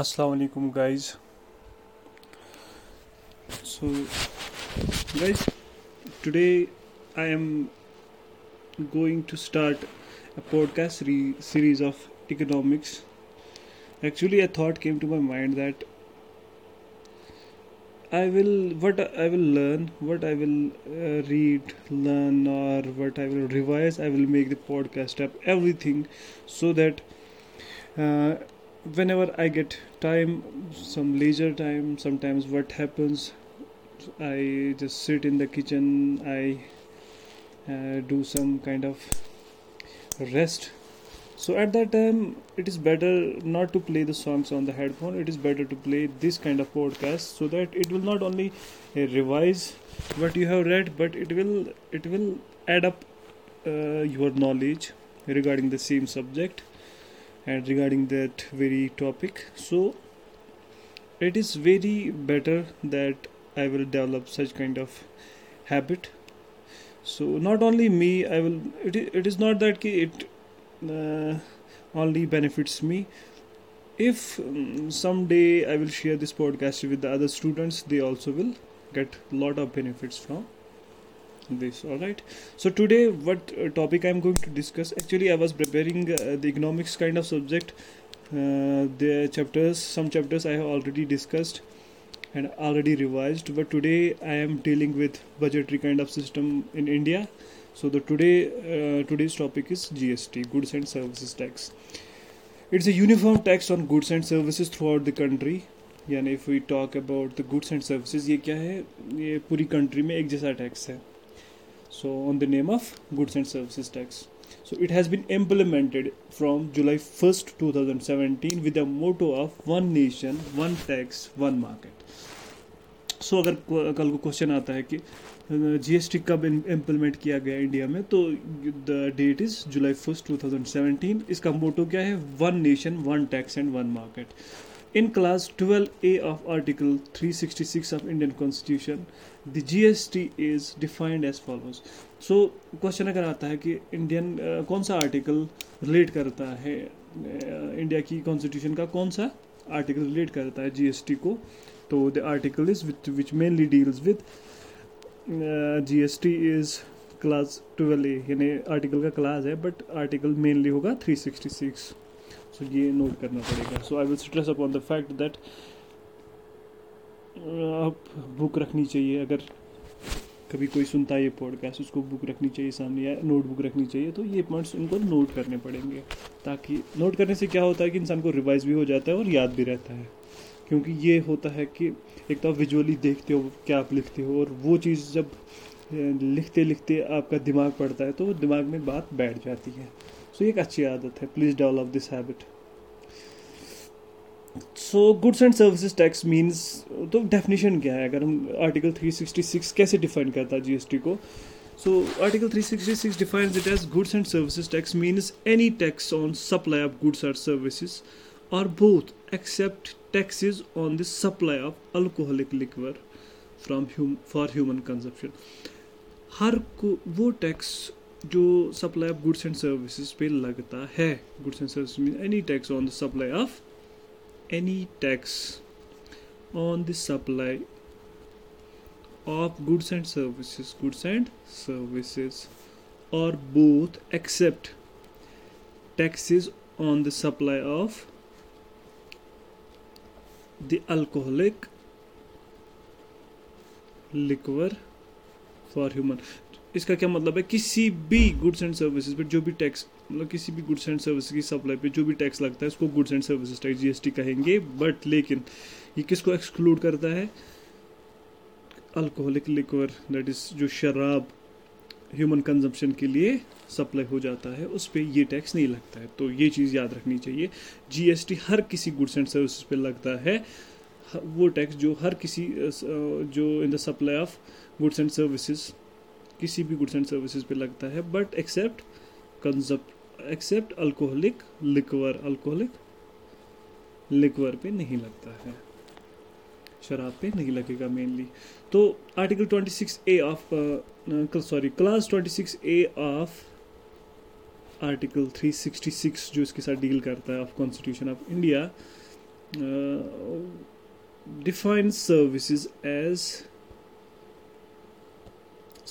assalamu alaikum guys. So guys today i am going to start a podcast re- series of economics. Actually a thought came to my mind that i will what i will learn what i will uh, read learn or what i will revise i will make the podcast up everything so that uh, whenever I get time, some leisure time, sometimes what happens, I just sit in the kitchen, I uh, do some kind of rest. So at that time, it is better not to play the songs on the headphone. It is better to play this kind of podcast so that it will not only uh, revise what you have read, but it will it will add up uh, your knowledge regarding the same subject and regarding that very topic. So it is very better that i will develop such kind of habit. So not only me i will it, it is not that it uh, only benefits me. If um, someday i will share this podcast with the other students they also will get lot of benefits from this all right so today what uh, topic i'm going to discuss actually i was preparing uh, the economics kind of subject uh, the chapters some chapters i have already discussed and already revised but today i am dealing with budgetary kind of system in india so the today uh, today's topic is gst goods and services tax it's a uniform tax on goods and services throughout the country यानी if we talk about the goods and services ये क्या है ये पूरी country में एक जैसा tax है so on the name of goods and services tax so it has been implemented from july 1st 2017 with the motto of one nation one tax one market so so, अगर कल को question आता है कि GST कब implement किया गया India में तो the date is July first 2017 इसका मोटो क्या है one nation one tax and one market In class 12A of Article 366 of Indian Constitution, the GST is defined as follows. So question अगर आता है कि इंडियन uh, कौन सा article relate करता है? इंडिया की कॉन्स्टिट्यूशन का कौन सा आर्टिकल रिलेट करता है जीएसटी को? तो the article is which mainly deals with GST is clause twelve A यानी आर्टिकल का क्लास है बट आर्टिकल मेनली होगा 366 सो ये नोट करना पड़ेगा. So I will stress upon the fact that आप बुक रखनी चाहिए. अगर कभी कोई सुनता है ये पॉडकास्ट उसको बुक रखनी चाहिए सामने या नोट बुक रखनी चाहिए तो ये पॉइंट्स उनको नोट करने पड़ेंगे. ताकि नोट करने से क्या होता है कि इंसान को रिवाइज भी हो जाता है और याद भी रहता है. क्योंकि ये होता है कि एक तो आप विजुअली देखते हो क्या आप लिखते हो और वो चीज़ जब लिखते लिखते आपका दिमाग पड़ता है तो वो दिमाग में बात बैठ जाती है. सो एक अच्छी आदत है? Please develop this habit so goods and services tax means तो डेफिनेशन क्या है? अगर हम आर्टिकल 366 कैसे डिफाइन करता है जीएसटी को? So article 366 defines it as goods and services tax means any tax on supply of goods or services or both except taxes on the supply of alcoholic liquor from for human consumption हर को, वो tax जो supply of goods and services पे लगता है। Goods and service mean any tax on the supply of any tax on the supply of goods and services goods and services or both except taxes on the supply of the alcoholic liquor for human इसका क्या मतलब है? किसी भी goods and services पर जो भी tax मतलब किसी भी गुड्स एंड सर्विस की सप्लाई पे जो भी टैक्स लगता है, उसको goods and services tax GST कहेंगे। बट लेकिन ये किसको एक्सक्लूड करता है? अल्कोहलिक लिक्वर दैट इज़ जो शराब ह्यूमन कंजम्पशन के लिए सप्लाई हो जाता है, उस पर ये टैक्स नहीं लगता है। तो ये चीज़ याद रखनी चाहिए। जीएसटी हर किसी गुड्स एंड सर्विसेज़ पे लगता है। वो टैक्स जो हर किसी जो in the supply of goods and services किसी भी गुड्स एंड सर्विसेज़ पे लगता है but except except alcoholic liquor alcoholic liquor पे नहीं लगता है। शराब पे नहीं लगेगा मेनली तो article 26 A of sorry clause 26 A of article 366 जो इसके साथ डील करता है of constitution of India services as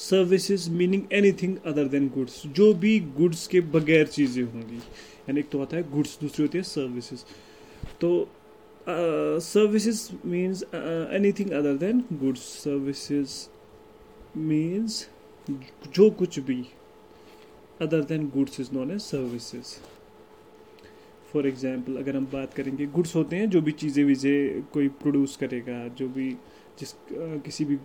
services meaning anything other than goods जो भी गुड्स के बगैर चीज़ें होंगी। यानी एक तो आता है गुड्स दूसरी होती है सर्विसेज़ तो services means anything other than goods services means जो कुछ भी other than goods is known as services for example अगर हम बात करेंगे गुड्स होते हैं, जो भी चीज़ें, वीज़ें कोई प्रोड्यूस करेगा, जो भी जिस किसी भी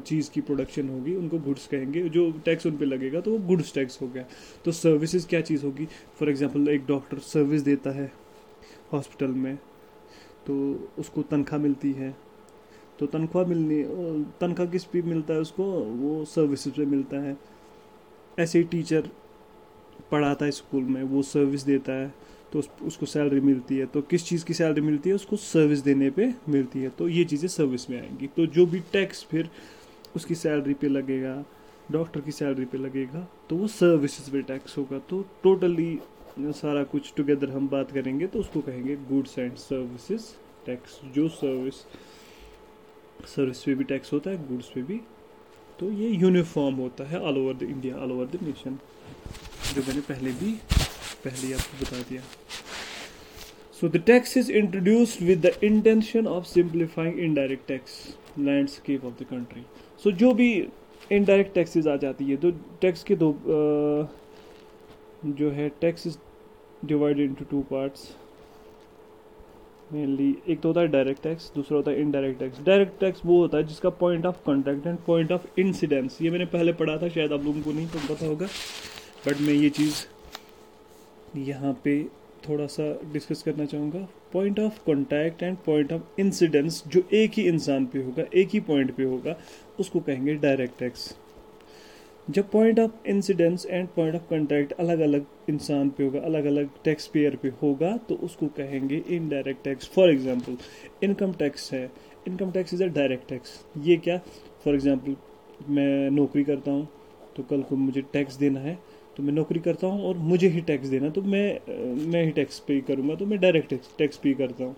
चीज़ की प्रोडक्शन होगी, उनको गुड्स कहेंगे। जो टैक्स उन पर लगेगा तो वो गुड्स टैक्स हो गया। तो सर्विसेज़ क्या चीज़ होगी? फॉर एग्जांपल एक डॉक्टर सर्विस देता है हॉस्पिटल में तो उसको तनख्वाह मिलती है। तो तनख्वाह मिलनी तनख्वाह किस पे मिलता है उसको? वो सर्विसेज़ पे मिलता है। ऐसे ही टीचर पढ़ाता है स्कूल में, वो सर्विस देता है। तो उस, उसको सैलरी मिलती है। तो किस चीज़ की सैलरी मिलती है? उसको सर्विस देने पे मिलती है। तो ये चीज़ें सर्विस में आएँगी। तो जो भी टैक्स फिर उसकी सैलरी पे लगेगा डॉक्टर की सैलरी पे लगेगा तो वो सर्विसेज़ पे टैक्स होगा। तो टोटली सारा कुछ टुगेदर हम बात करेंगे तो उसको कहेंगे गुड्स एंड सर्विसेज़ टैक्स जो सर्विस सर्विस पे भी टैक्स होता है गुड्स पे भी। तो ये यूनिफॉर्म होता है all over the India all over the nation जो मैंने पहले भी पहले आपको बता दिया। So the tax is introduced with the intention of simplifying indirect tax landscape of the country. सो जो भी indirect taxes आ जाती है तो टैक्स के दो जो है tax is divided to parts mainly एक तो होता है डायरेक्ट टैक्स दूसरा होता है इनडायरेक्ट टैक्स डायरेक्ट टैक्स वो होता है जिसका point of contact and point of incidence ये मैंने पहले पढ़ा था, शायद आप लोगों को नहीं तो पता होगा बट मैं ये चीज़ यहाँ पे थोड़ा सा डिस्कस करना चाहूँगा। Point of contact and point of incidence जो एक ही इंसान पे होगा, एक ही पॉइंट पे होगा, उसको कहेंगे डायरेक्ट टैक्स जब point of incidence and point of contact अलग अलग इंसान पे होगा अलग अलग टैक्स पेयर पे होगा तो उसको कहेंगे indirect tax for example income tax है। Income tax is a direct tax ये क्या? फॉर एग्जांपल मैं नौकरी करता हूँ तो कल को मुझे टैक्स देना है। तो मैं नौकरी करता हूँ और मुझे ही टैक्स देना तो मैं मैं ही टैक्स पे करूँगा तो मैं डायरेक्ट टैक्स पे करता हूँ।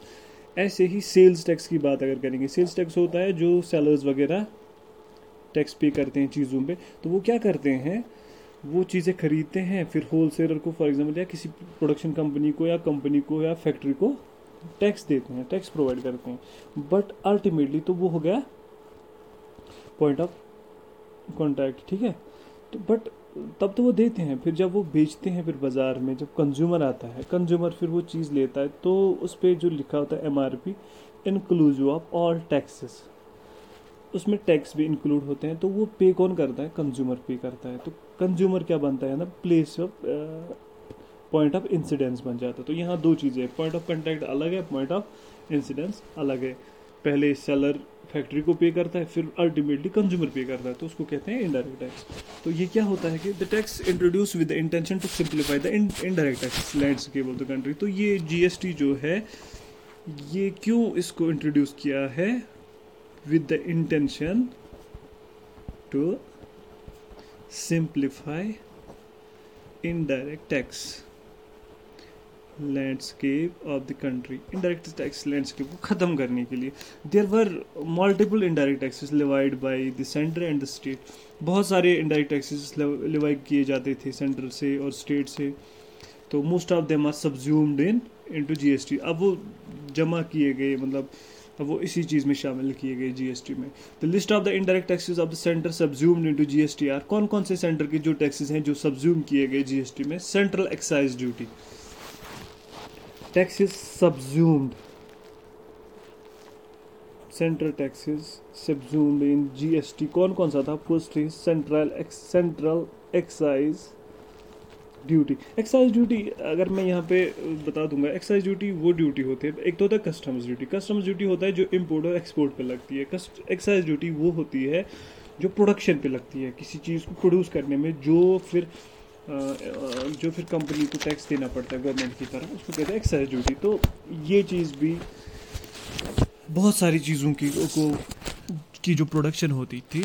ऐसे ही सेल्स टैक्स की बात अगर करेंगे सेल्स टैक्स होता है जो सेलर्स वगैरह टैक्स पे करते हैं चीज़ों पे तो वो क्या करते हैं? वो चीज़ें खरीदते हैं, फिर होल सेलर को फॉर एग्ज़ाम्पल या किसी प्रोडक्शन कंपनी को, या कंपनी को, या फैक्ट्री को टैक्स देते हैं टैक्स प्रोवाइड करते हैं। बट अल्टीमेटली तो वो हो गया पॉइंट ऑफ़ कॉन्टैक्ट ठीक है? तो बट तब तो वो देते हैं, फिर जब वो बेचते हैं फिर बाज़ार में, जब कंज्यूमर आता है कंज्यूमर फिर वो चीज़ लेता है तो उस पर जो लिखा होता है M R P inclusive of all taxes उसमें टैक्स भी इंक्लूड होते हैं तो वो पे कौन करता है? कंज्यूमर पे करता है। तो कंज्यूमर क्या बनता है ना? Place of point of incidence बन जाता है। तो यहाँ दो चीज़ें पॉइंट ऑफ़ कंटेक्ट अलग है पॉइंट ऑफ़ इंसिडेंस अलग है। पहले सेलर फैक्ट्री को पे करता है, फिर अल्टीमेटली कंज्यूमर पे करता है तो उसको कहते हैं इनडायरेक्ट टैक्स तो ये क्या होता है कि the tax introduce with the intention to simplify the indirect tax landscape of the country तो ये जीएसटी जो है, ये क्यों इसको इंट्रोड्यूस किया है? With the intention to simplify indirect tax landscape of the country indirect tax landscape को ख़त्म करने के लिए। There were multiple indirect taxes levied by the centre and the state बहुत सारे इनडायरेक्ट टैक्सेस लिवाइड किए जाते थे सेंटर से और स्टेट से। तो most of them are subsumed in into GST अब वो जमा किए गए मतलब अब वो इसी चीज़ में शामिल किए गए जीएसटी में। The list of the indirect taxes of the centre subsumed into GST are कौन कौन से सेंटर के जो टैक्सेस हैं जो सब्ज्यूम किए गए जीएसटी में? Central excise duty is subsumed. Central taxes subsumed in GST कौन कौन सा था? Firstly central central excise duty excise duty अगर मैं यहाँ पे बता दूँगा एक्साइज ड्यूटी वो ड्यूटी होती है। एक तो होता है कस्टम्स ड्यूटी कस्टम्स ड्यूटी होता है जो इम्पोर्ट और एक्सपोर्ट पे लगती है। एक्साइज ड्यूटी वो होती है जो प्रोडक्शन पे लगती है। किसी चीज़ को प्रोड्यूस करने में, जो फिर जो फिर कंपनी को टैक्स देना पड़ता है गवर्नमेंट की तरफ़, उसको कहते हैं एक्साइज ड्यूटी तो ये चीज़ भी बहुत सारी चीज़ों की को, की जो प्रोडक्शन होती थी,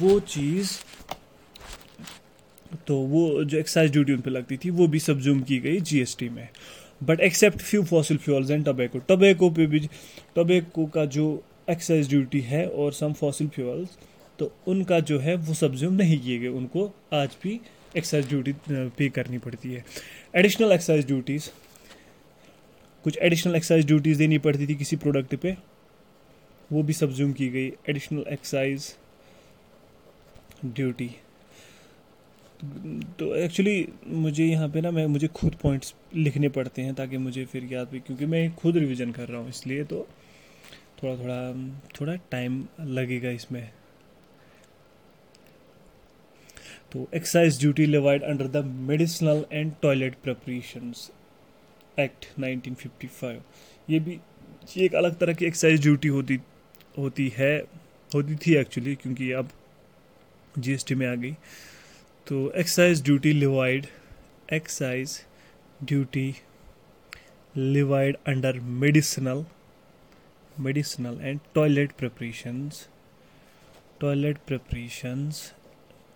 वो चीज़ तो वो जो एक्साइज ड्यूटी उन पर लगती थी, वो भी सब्जूम की गई जीएसटी में. But except few fossil fuels and tobacco tobacco पे भी टोबैको का जो एक्साइज ड्यूटी है और सम फॉसिल फ्यूल्स तो उनका जो है वो सब्ज्यूम नहीं किए गए, उनको आज भी एक्साइज ड्यूटी पे करनी पड़ती है। एडिशनल एक्साइज ड्यूटीज़ कुछ एडिशनल एक्साइज ड्यूटीज़ देनी पड़ती थी किसी प्रोडक्ट पे, वो भी सब्ज्यूम की गई। एडिशनल एक्साइज ड्यूटी तो एक्चुअली मुझे यहाँ पे ना, मैं, मुझे खुद पॉइंट्स लिखने पड़ते हैं ताकि मुझे फिर याद भी, क्योंकि मैं खुद रिवीजन कर रहा हूँ इसलिए तो थोड़ा थोड़ा थोड़ा टाइम लगेगा इसमें। तो excise duty levied under the medicinal and toilet preparations act 1955 ये भी ये एक अलग तरह की एक्साइज ड्यूटी होती होती है, होती थी एक्चुअली क्योंकि अब जीएसटी में आ गई। तो excise duty levied excise duty levied under medicinal medicinal and toilet preparations toilet preparations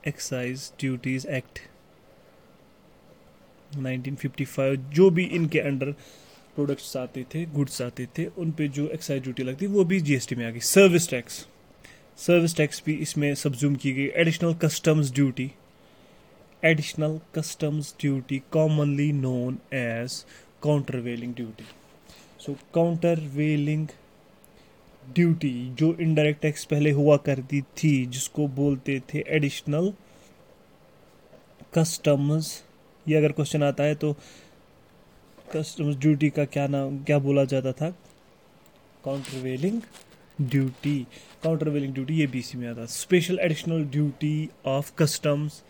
excise duties act 1955 जो भी इनके अंडर प्रोडक्ट्स आते थे गुड्स आते थे, उन पे जो एक्साइज ड्यूटी लगती, वो भी जीएसटी में आ गई। सर्विस टैक्स सर्विस टैक्स भी इसमें सब्ज्यूम की गई। Additional customs duty additional customs duty commonly known as countervailing duty so, countervailing duty जो इनडायरेक्ट टैक्स पहले हुआ करती थी, जिसको बोलते थे एडिशनल कस्टम्स ये अगर क्वेश्चन आता है तो कस्टम्स ड्यूटी का क्या नाम, क्या बोला जाता था? काउंटरवेलिंग ड्यूटी काउंटरवेलिंग ड्यूटी ये बीसी में आता special additional duty of customs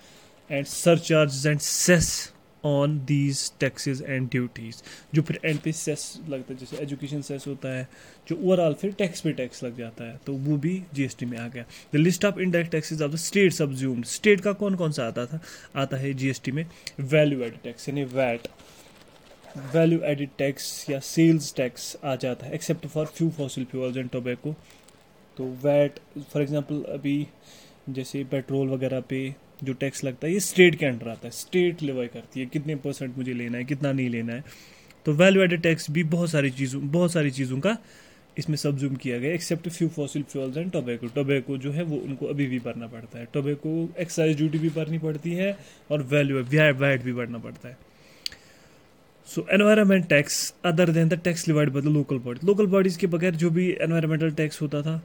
and surcharge and cess on these taxes and duties जो फिर एंड पे सेस लगता है, जैसे एजुकेशन सेस होता है, जो ओवरऑल फिर टैक्स पे टैक्स लग जाता है तो वो भी जीएसटी में आ गया। The list of indirect taxes of the state subsumed state का कौन कौन सा आता था? आता है जीएसटी में वैल्यू एडिड टैक्स यानी वैट वैल्यू एडिड टैक्स या सेल्स टैक्स आ जाता है except for few fossil fuels and tobacco तो वैट फॉर एग्जांपल अभी जैसे पेट्रोल वगैरह पे जो टैक्स लगता है, ये स्टेट के अंडर आता है। स्टेट लेवाई करती है, कितने परसेंट मुझे लेना है, कितना नहीं लेना है। तो वैल्यू एडेड टैक्स भी बहुत सारी चीज़ों, बहुत सारी चीज़ों का इसमें सब्ज्यूम किया गया except few fossil fuels and tobacco tobacco जो है वो उनको अभी भी भरना पड़ता है। टोबैको एक्साइज ड्यूटी भी भरनी पड़ती है और वैल्यू वैट भी भरना पड़ता है। So environment tax other than the tax levied by the local body local bodies के बगैर जो भी एनवायरमेंटल टैक्स होता था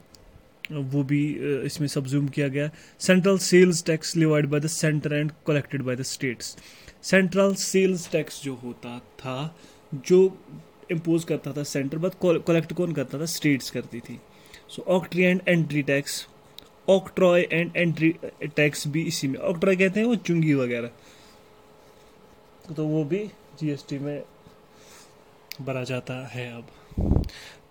वो भी इसमें सब्ज्यूम किया गया। Central sales tax levied by the centre and collected by the states central sales tax जो होता था, जो इम्पोज करता था सेंटर बट कलेक्ट कौन करता था? स्टेट्स करती थी। So octroi and entry tax octroi and entry tax भी इसी में। ऑक्ट्रॉय कहते हैं वो चुंगी वगैरह। तो वो भी जीएसटी में भरा जाता है अब।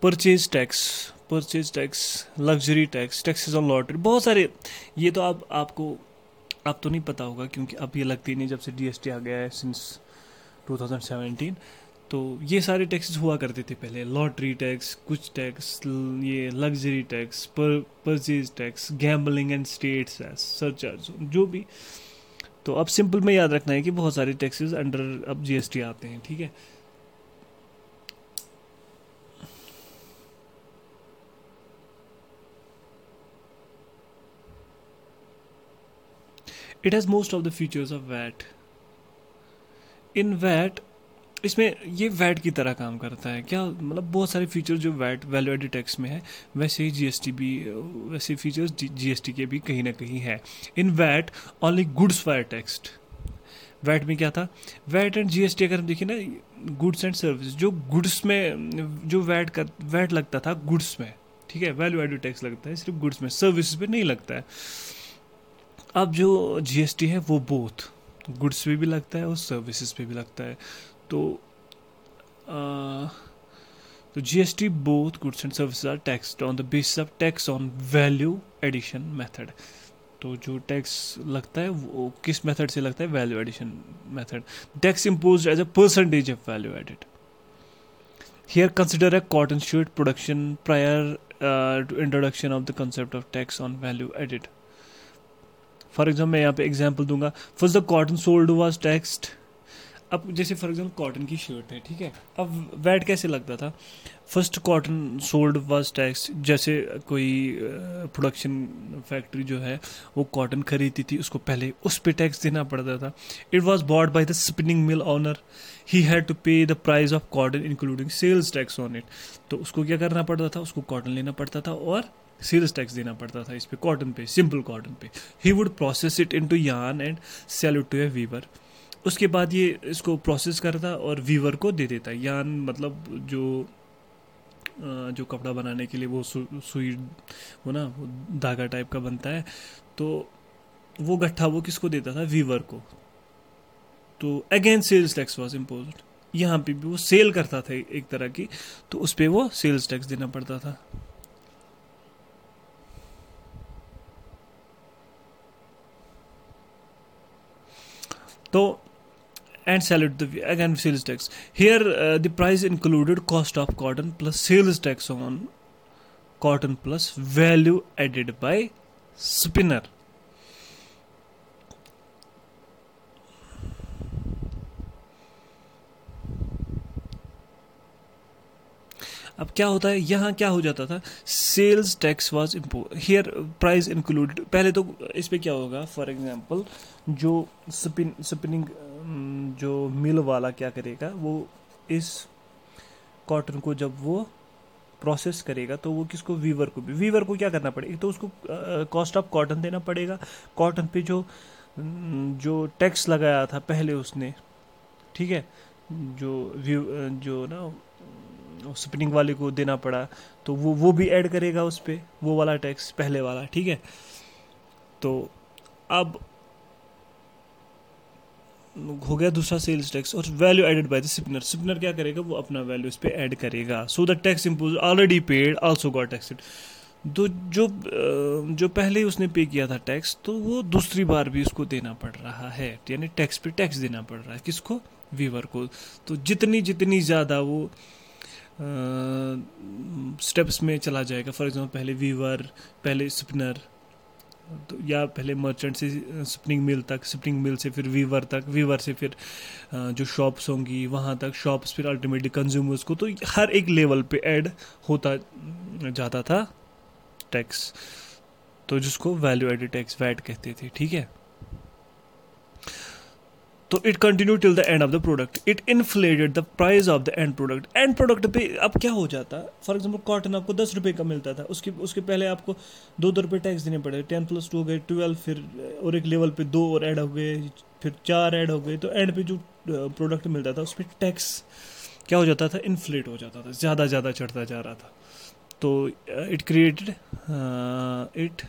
Purchase tax purchase tax luxury tax taxes on lottery बहुत सारे, ये तो आप आपको आप तो नहीं पता होगा क्योंकि अब ये लगती नहीं जब से जीएसटी आ गया है सिंस 2017 तो ये सारे टैक्सेस हुआ करते थे पहले लॉटरी टैक्स कुछ टैक्स ये लग्जरी टैक्स पर purchase tax gambling and states surcharge जो भी। तो अब सिंपल में याद रखना है कि बहुत सारे टैक्सेस अंडर अब जीएसटी आते हैं, ठीक है? It has most of the features of VAT in VAT इसमें ये वैट की तरह काम करता है। क्या मतलब बहुत सारे फीचर जो वैट वैल्यू एडिड टैक्स में है, वैसे ही जीएसटी भी, वैसे फीचर्स जीएसटी के भी कहीं ना कहीं है। In VAT only goods fire text VAT में क्या था? वैट एंड जीएसटी अगर हम देखें ना गुड्स एंड सर्विस जो गुड्स में, जो वैट कर वैट लगता था गुड्स में, ठीक है? वैल्यू एडेड टैक्स लगता है, सिर्फ़ गुड्स में। सर्विस पे नहीं लगता है। अब जो जीएसटी है वो बोथ गुड्स पे भी लगता है और सर्विसेज़ पे भी लगता है. तो आ, तो GST both goods and services are tax on the basis of tax on value addition method तो जो टैक्स लगता है वो किस मेथड से लगता है? Value addition method tax impose as a percentage of value added here consider a shirt production prior uh, to introduction of the concept of tax on value added. For example मैं यहाँ पे example दूँगा। First the cotton sold was taxed अब जैसे for example cotton की shirt है, ठीक है? अब वैट कैसे लगता था? First cotton sold was tax जैसे कोई प्रोडक्शन फैक्ट्री जो है, वो कॉटन खरीदती थी, उसको पहले उस पर टैक्स देना पड़ता था। It was bought by the spinning mill owner he had to pay the price of cotton including sales tax on it तो उसको क्या करना पड़ता था? उसको कॉटन लेना पड़ता था और सेल्स टैक्स देना पड़ता था इस पर कॉटन पे सिंपल कॉटन पे। He would process it into yarn and sell it to a weaver उसके बाद ये इसको प्रोसेस करता और वीवर को दे देता। यान मतलब जो जो कपड़ा बनाने के लिए वो सुई, वो ना, वो धागा टाइप का बनता है तो वो गट्ठा वो किसको देता था? वीवर को। तो again sales tax was impose यहाँ पे भी वो सेल करता था एक तरह की तो उस पर वो सेल्स टैक्स देना पड़ता था। तो and sell it the again sales tax. Here uh, the price included cost of cotton plus sales tax on cotton plus value added by spinner अब क्या होता है? यहाँ क्या हो जाता था? Sales tax was here price included पहले तो इस पर क्या होगा? फॉर एग्जांपल जो स्पिन स्पिनिंग जो मिल वाला क्या करेगा? वो इस कॉटन को जब वो प्रोसेस करेगा तो वो किसको? वीवर को भी। वीवर को क्या करना पड़ेगा? तो उसको कॉस्ट ऑफ़ कॉटन देना पड़ेगा। कॉटन पे जो जो टैक्स लगाया था पहले उसने, ठीक है? जो व्यू जो ना स्पिनिंग वाले को देना पड़ा तो वो वो भी ऐड करेगा उस पर वो वाला टैक्स पहले वाला, ठीक है? तो अब हो गया दूसरा सेल्स टैक्स और value added by the spinner spinner क्या करेगा? वो अपना वैल्यू इस पर ऐड करेगा। So the tax impose already paid also got taxed तो जो जो पहले ही उसने पे किया था टैक्स तो वो दूसरी बार भी उसको देना पड़ रहा है। यानी टैक्स पे टैक्स देना पड़ रहा है किसको? वीवर को। तो जितनी जितनी ज़्यादा वो स्टेप्स में चला जाएगा। फॉर एग्जांपल पहले वीवर पहले स्पिनर तो या पहले मर्चेंट से स्पिनिंग मिल तक स्पिनिंग मिल से फिर वीवर तक वीवर से फिर जो शॉप्स होंगी, वहाँ तक शॉप्स फिर अल्टीमेटली कंज्यूमर्स को तो हर एक लेवल पे ऐड होता जाता था टैक्स तो जिसको वैल्यू एडेड टैक्स वैट कहते थे, ठीक है? तो it continue till the end of the product it inflated the price of the end product end product पे अब क्या हो जाता? है फॉर एग्ज़ाम्पल कॉटन आपको दस रुपये का मिलता था। उसके उसके पहले आपको दो दो रुपये टैक्स देने पड़े। टेन प्लस टू हो गए ट्वेल्व फिर, और एक लेवल पे दो और ऐड हो गए, फिर चार ऐड हो गए। तो एंड पे जो प्रोडक्ट मिलता था उस पर टैक्स क्या हो जाता था? इन्फ्लेट हो जाता था। ज़्यादा ज़्यादा चढ़ता जा रहा था। तो it created it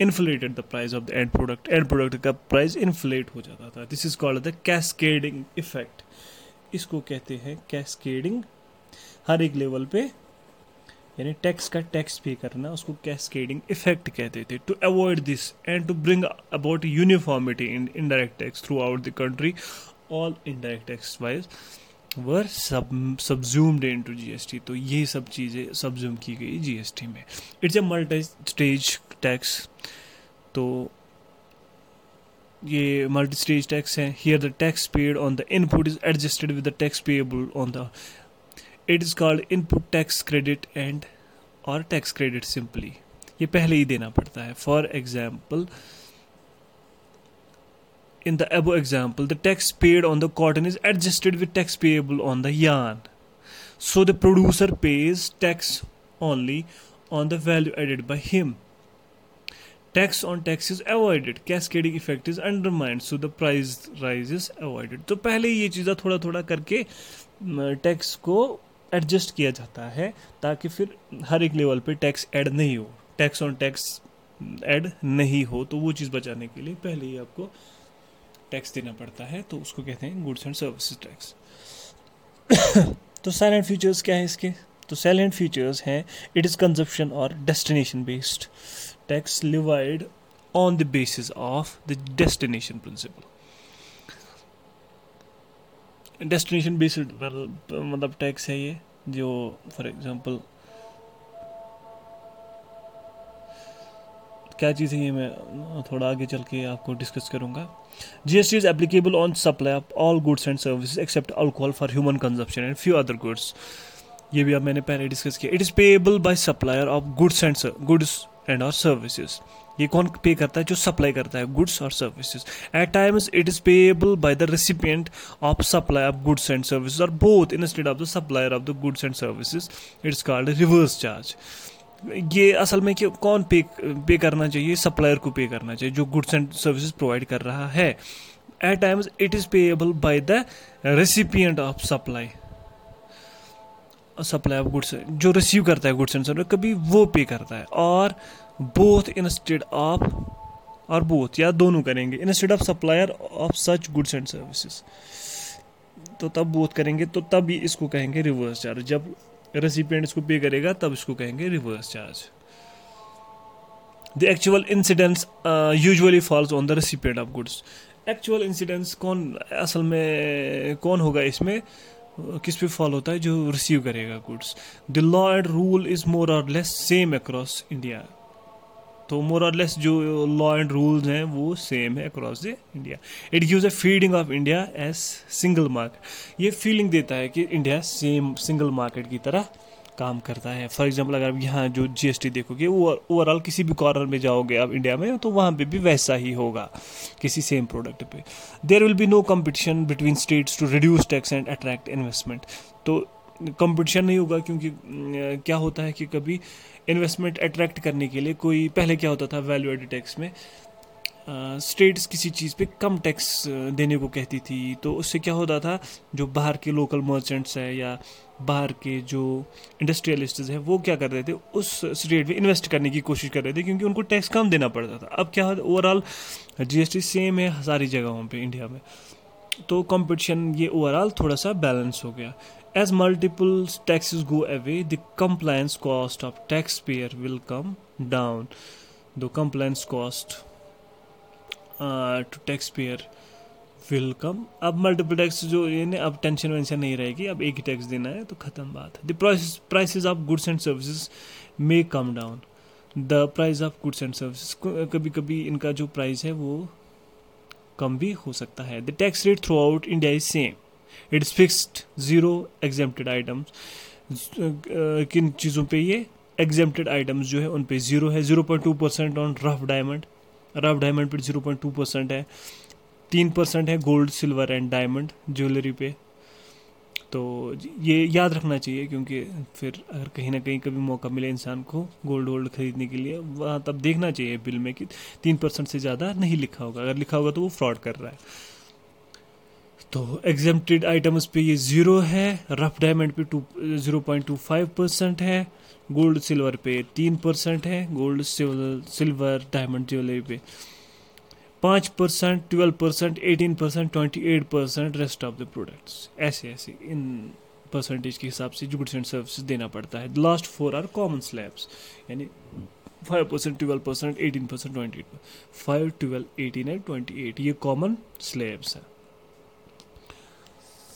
inflated the price of the end product end product का प्राइस इन्फ्लेट हो जाता था। This is called the cascading effect इसको कहते हैं कैस्केडिंग हर एक लेवल पे, यानी टैक्स का टैक्स पे करना, उसको कैस्केडिंग इफ़ेक्ट कहते थे। To avoid this and to bring about uniformity in indirect tax throughout the country all indirect tax wise were सब सबज्यूम्ड इन टू जी तो ये सब चीज़ें सबज्यूम की गई जी एस टी में। It's a multi stage tax तो ये मल्टी स्टेज टैक्स है। Here the tax paid on the input is adjusted with the tax payable on the it is called input tax credit and और tax credit simply ये पहले ही देना पड़ता है। For example In the above example, the tax paid on the cotton is adjusted with tax payable on the yarn. So the producer pays tax only on the value added by him. Tax on tax is avoided. Cascading effect is undermined. So the price rise is avoided. तो पहले ये चीज़ें थोड़ा थोड़ा करके tax को adjust किया जाता है ताकि फिर हर एक लेवल पे टैक्स ऐड नहीं हो टैक्स ऑन टैक्स ऐड नहीं हो तो वो चीज़ बचाने के लिए पहले ही आपको टैक्स देना पड़ता है तो उसको कहते हैं गुड्स एंड सर्विसेज़ टैक्स तो साइलेंट फीचर्स क्या है इसके? तो साइलेंट फीचर्स हैं इट इज़ कंजप्शन और destination based tax levied on the basis of the destination principle destination based मतलब टैक्स है ये, जो फॉर एग्जांपल क्या चीज़ ये मैं थोड़ा आगे चल के आपको डिस्कस करूँगा। G S T is applicable on supply of all goods and service except alcohol for human consumption and few other goods ये भी अब मैंने पहले डिस्कस किया। It is payable by supplier of goods and goods and और services ये कौन pay करता है? जो सप्लाई करता है गुड्स और services at times it is payable by the recipient of supply of goods and services और both instead of the supplier of the goods and services it's called reverse charge ये असल में कि कौन पे पे करना चाहिए? सप्लायर को पे करना चाहिए, जो गुड्स एंड सर्विसेज़ प्रोवाइड कर रहा है। At times it is payable by the recipient of supply supply of goods जो रिसीव करता है गुड्स एंड सर्विस कभी वो पे करता है। और बोथ इंस्टेड ऑफ़ और बोथ या दोनों करेंगे। Instead of supplier of such goods and services तो तब बोथ करेंगे तो तब इसको कहेंगे रिवर्स चार्ज जब रेसिपिएंट इसको पे करेगा, तब इसको कहेंगे reverse charge the actual incidents usually falls on the recipient of goods actual incidents कौन, असल में कौन होगा इसमें? किस पे फॉल होता है? जो रिसीव करेगा goods the law and rule is more और लेस सेम अक्रॉस इंडिया तो मोर और लेस जो लॉ एंड रूल्स हैं, वो सेम है across the India it gives a feeding of India as single market ये फीलिंग देता है कि इंडिया सेम सिंगल मार्केट की तरह काम करता है. फॉर एग्ज़ाम्पल अगर आप यहाँ जो जीएसटी देखोगे ओवरऑल किसी भी कॉर्नर में जाओगे आप इंडिया में तो वहाँ पे भी वैसा ही होगा, किसी सेम प्रोडक्ट पे. There will be no competition between states to reduce tax and attract investment तो कंपटीशन नहीं होगा क्योंकि क्या होता है कि कभी इन्वेस्टमेंट अट्रैक्ट करने के लिए कोई, पहले क्या होता था वैल्यू एडेड टैक्स में स्टेट्स किसी चीज़ पे कम टैक्स देने को कहती थी। तो उससे क्या होता था, जो बाहर के लोकल मर्चेंट्स है या बाहर के जो इंडस्ट्रियलिस्ट हैं, वो क्या कर रहे थे, उस स्टेट में इन्वेस्ट करने की कोशिश कर रहे थे क्योंकि उनको टैक्स कम देना पड़ता था। अब क्या ओवरऑल जीएसटी सेम है सारी जगहों पे इंडिया में। तो कंपटीशन ये ओवरऑल थोड़ा सा बैलेंस हो गया। As multiple taxes go away the compliance cost of tax payer will come down the compliance cost to tax payer welcome अब मल्टीपल टैक्स जो ये ना अब टेंशन वेंशन नहीं रहेगी, अब एक ही टैक्स देना है तो ख़त्म बात है। The price prices of goods and services may come down the price of goods and services कभी कभी इनका जो प्राइस है, वो कम भी हो सकता है। The tax rate throughout India is same it's fixed zero exempted items किन चीज़ों पे ये एग्जेम्प्टेड आइटम्स जो है, उन पे ज़ीरो है। Zero point two percent on rough diamond rough diamond पे ज़ीरो पॉइंट टू परसेंट है। तीन परसेंट है gold silver and diamond jewellery पे। तो ये याद रखना चाहिए क्योंकि फिर अगर कहीं ना कहीं कभी मौका मिले इंसान को गोल्ड वोल्ड खरीदने के लिए, वहाँ तब देखना चाहिए बिल में कि तीन परसेंट से ज़्यादा नहीं लिखा होगा। अगर लिखा होगा तो वो फ्रॉड कर रहा है। तो एग्जेम्प्टेड आइटम्स पे ये ज़ीरो है रफ डायमंड पे two zero point two five percent है गोल्ड सिल्वर पे तीन परसेंट है गोल्ड सिल्वर डायमंड ज्वेलरी पे पाँच percent twelve percent eighteen percent twenty eight percent rest of the products ऐसे ऐसे इन परसेंटेज के हिसाब से गुड्स एंड सर्विसेज़ देना पड़ता है। Last four are common slabs यानी five percent twelve percent eighteen percent twenty eight five twelve eighteen and twenty eight ये कॉमन स्लैब्स हैं।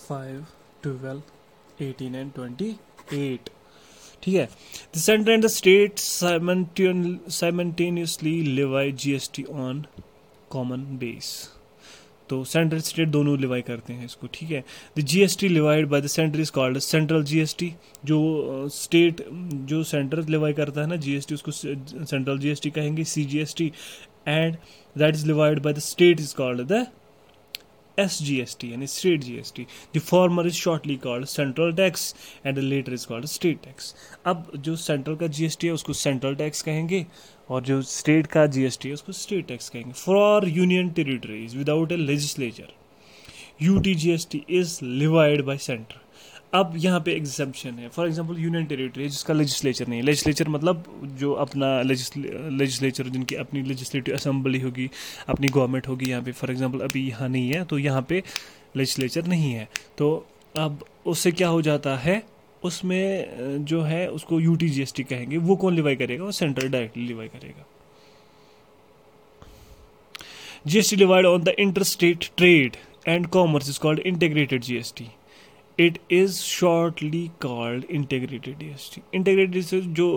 फाइव ट्वेंटी एट ठीक है? The centre and the state simultaneously levy GST on common base तो central state दोनों levy करते हैं इसको, ठीक है? The G S T levied by the centre is called central G S T जो स्टेट जो सेंटर लिवाई करता है ना जी एस टी उसको सेंट्रल जी एस टी कहेंगे C G S T and that is levied by the state is called the यानी state G S T the former is shortly called central tax and latter is called state tax अब जो central का जी S T है, उसको central tax कहेंगे और जो state का जीएसटी है, उसको स्टेट टैक्स कहेंगे. For union territories without a legislature U T G S T is levied by centre अब यहाँ पे एग्जाम्पन है। फॉर एग्ज़ाम्पल यूनियन टेरिटरी जिसका लेजिस्लेचर नहीं है। लेजिस्लेचर मतलब जो अपना लेजिस्लेचर जिनकी अपनी लेजिस्लेटिव असेंबली होगी, अपनी गवर्नमेंट होगी यहाँ पे। फॉर एग्ज़ाम्पल अभी यहाँ नहीं है तो यहाँ पे लेजिस्लेचर नहीं है। तो अब उससे क्या हो जाता है? उसमें जो है, उसको यू टी कहेंगे। वो कौन लिवाई करेगा? वो सेंट्रल डायरेक्टली लिवाई करेगा। GST divide on the inter state trade and commerce is called integrated GST it is shortly called integrated GST integrated जो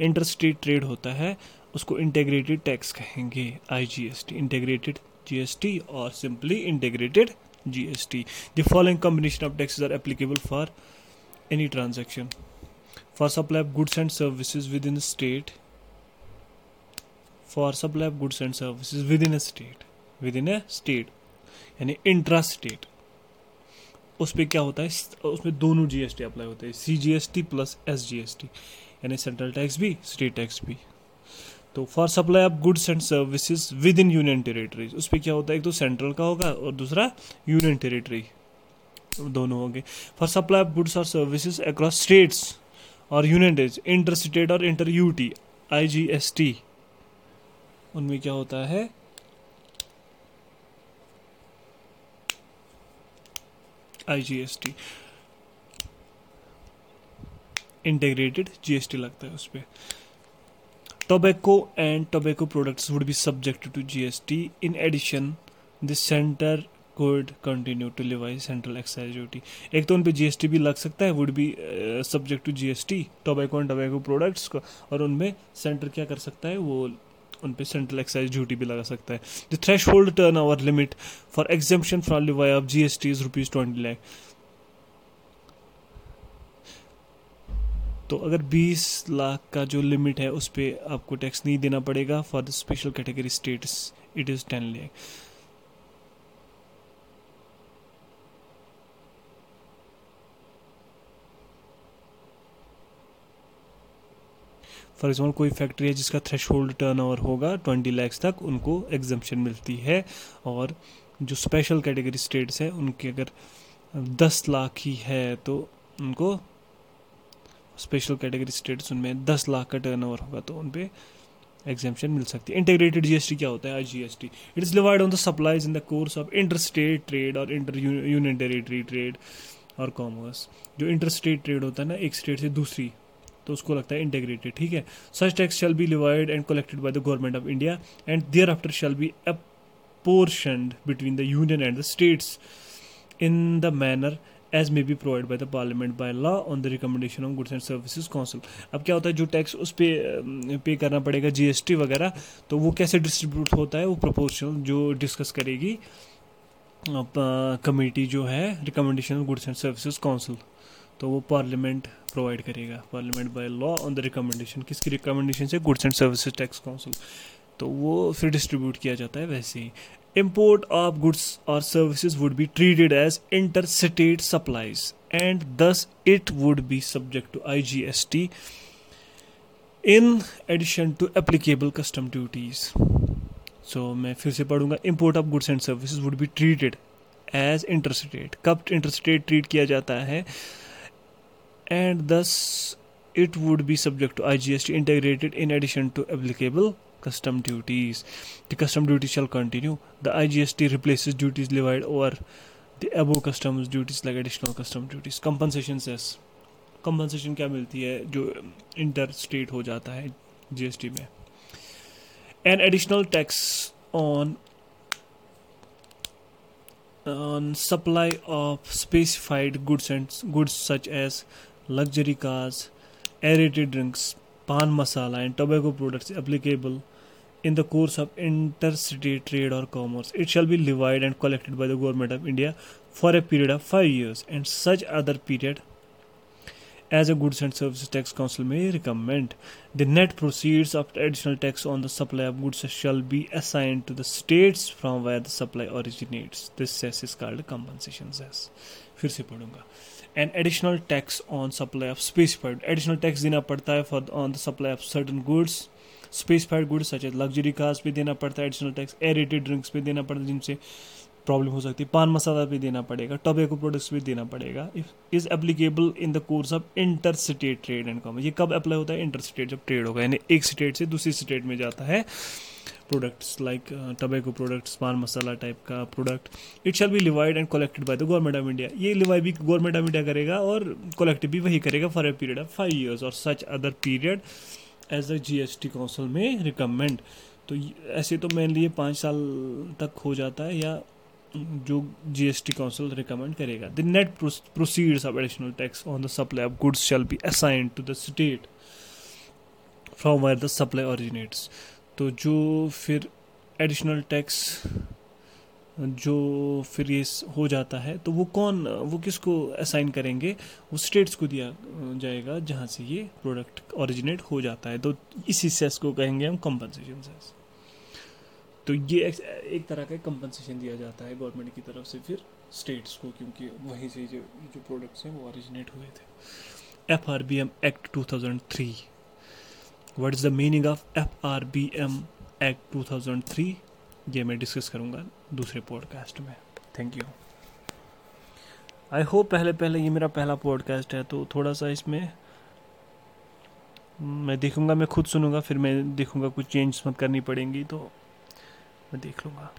इंटर स्टेट ट्रेड होता है, उसको इंटेग्रेटेड टैक्स कहेंगे I G S T integrated T और simply integrated G S T the following combination of taxes are applicable for any transaction for supply of goods and services within state for supply of goods and services within a state within a state यानी intra state उस पर क्या होता है? उसमें दोनों GST apply होते हैं। C G S T plus S G S T यानी सेंट्रल टैक्स भी स्टेट टैक्स भी। तो for supply of goods and services within union territories उस पर क्या होता है? एक तो सेंट्रल का होगा और दूसरा यूनियन टेरिटरी दोनों होंगे। फॉर सप्लाई ऑफ़ गुड्स और सर्विसेज़ अक्रॉस स्टेट्स और यूनियन टेरिटरीज इंटर स्टेट और inter U T I G S T उनमें क्या होता है? I G S T integrated GST लगता है उस पर tobacco and tobacco products would be subject to GST in addition the centre could continue to levy central excise duty. एक तो उन पे जीएसटी भी लग सकता है would be subject to GST tobacco and tobacco products को। और उनमें सेंटर क्या कर सकता है? वो उन पर सेंट्रल एक्साइज ड्यूटी भी लगा सकता है। The threshold turnover limit for exemption from levy of G S T is rupees twenty lakh तो अगर 20 लाख का जो लिमिट है, उस पर आपको टैक्स नहीं देना पड़ेगा। For the special category states it is ten lakh for example कोई फैक्ट्री है जिसका थ्रेश होल्ड टर्न ओवर होगा ट्वेंटी लैक्स तक, उनको एग्जामेशन मिलती है और जो स्पेशल कैटेगरी स्टेट्स हैं, उनके अगर दस लाख ही है तो उनको स्पेशल कैटेगरी स्टेट्स उनमें दस लाख का टर्न ओवर होगा तो उन पर एग्जामेशन मिल सकती है। इंटीग्रेटेड जीएसटी क्या होता है? I GST it is levied on the supplies in the course of inter state trade और इंटर यूनियन टेरिटरी ट्रेड और कॉमर्स जो इंटर स्टेट ट्रेड होता है ना, एक स्टेट से दूसरी तो उसको लगता है इंटीग्रेटेड ठीक है? Such tax shall be levied and collected by the government of India and thereafter shall be apportioned between the union and the states in the manner as may be provided by the parliament by law on the recommendation of goods and services council अब क्या होता है? जो tax उस पर pay करना पड़ेगा GST वगैरह तो वो कैसे डिस्ट्रीब्यूट होता है? वो प्रोपोर्शनल जो डिस्कस करेगी कमेटी जो है recommendation of goods and services council तो वो पार्लियामेंट प्रोवाइड करेगा parliament by law on the recommendation किसकी रिकमेंडेशन से? Goods and services tax council तो वो फिर डिस्ट्रीब्यूट किया जाता है वैसे ही। इम्पोर्ट ऑफ़ गुड्स और services would be treated as inter state supplies and thus it would be subject to I G S T in addition to applicable custom duties so मैं फिर से पढ़ूँगा import of goods and services would be treated as inter state कब inter state treat किया जाता है? and thus it would be subject to IGST integrated in addition to applicable custom duties. The custom duty shall continue. The IGST replaces duties levied over the above customs duties like additional custom duties. Compensation says compensation क्या मिलती है जो inter state हो जाता है GST में an additional tax on on supply of specified goods and goods such as luxury cars aerated drinks pan masala and tobacco products applicable in the course of inter city trade और commerce it shall be levied and collected by the government of India for a period of five years and such other period as a goods and service tax council may recommend the net proceeds of additional tax on the supply of goods shall be assign to the states from where the supply originates this cess is called compensation cess फिर से पढ़ूँगा। An additional tax on supply of specified additional tax देना पड़ता है for on the supply of certain goods specified goods such as luxury cars पे देना पड़ता है. Additional tax aerated drinks पे देना पड़ता है जिनसे प्रॉब्लम हो सकती है. पान मसाला भी देना पड़ेगा. टोबैको प्रोडक्ट्स भी देना पड़ेगा. If is applicable in the course of inter state trade and commerce ये कब अप्लाई होता है? इंटर स्टेट जब ट्रेड होगा. यानी एक स्टेट से दूसरी स्टेट में जाता है. Products like tobacco products paan masala type का product it shall be levied and collected by the government of India ये लिवाई भी गवर्नमेंट ऑफ़ इंडिया करेगा और कलेक्ट भी वही करेगा पीरियड ऑफ़ फाइव ईयर्स और such other period as the G S T council may recommend तो ऐसे तो मेनली ये पाँच साल तक हो जाता है या जो G S T council recommend करेगा. The net proceeds of additional tax on the supply of goods shall be assigned to the state from where the supply originates तो जो फिर एडिशनल टैक्स जो फिर ये हो जाता है तो वो कौन, वो किसको असाइन करेंगे? वो स्टेट्स को दिया जाएगा जहाँ से ये प्रोडक्ट ओरिजिनेट हो जाता है। तो इसी सेस को कहेंगे हम कंपनसेशन सेस तो ये एक तरह का कंपनसेशन दिया जाता है गवर्नमेंट की तरफ़ से फिर स्टेट्स को, क्योंकि वहीं से जो जो प्रोडक्ट्स हैं वो ओरिजिनेट हुए थे। F R B M act 2003 what is the meaning of F R B M act 2003 ये मैं डिस्कस करूँगा दूसरे पॉडकास्ट में. थैंक यू आई होप पहले पहले ये मेरा पहला पॉडकास्ट है तो थोड़ा सा इसमें मैं देखूँगा, मैं खुद सुनूँगा, फिर मैं देखूँगा कुछ चेंज मत करनी पड़ेंगी तो मैं देख लूँगा.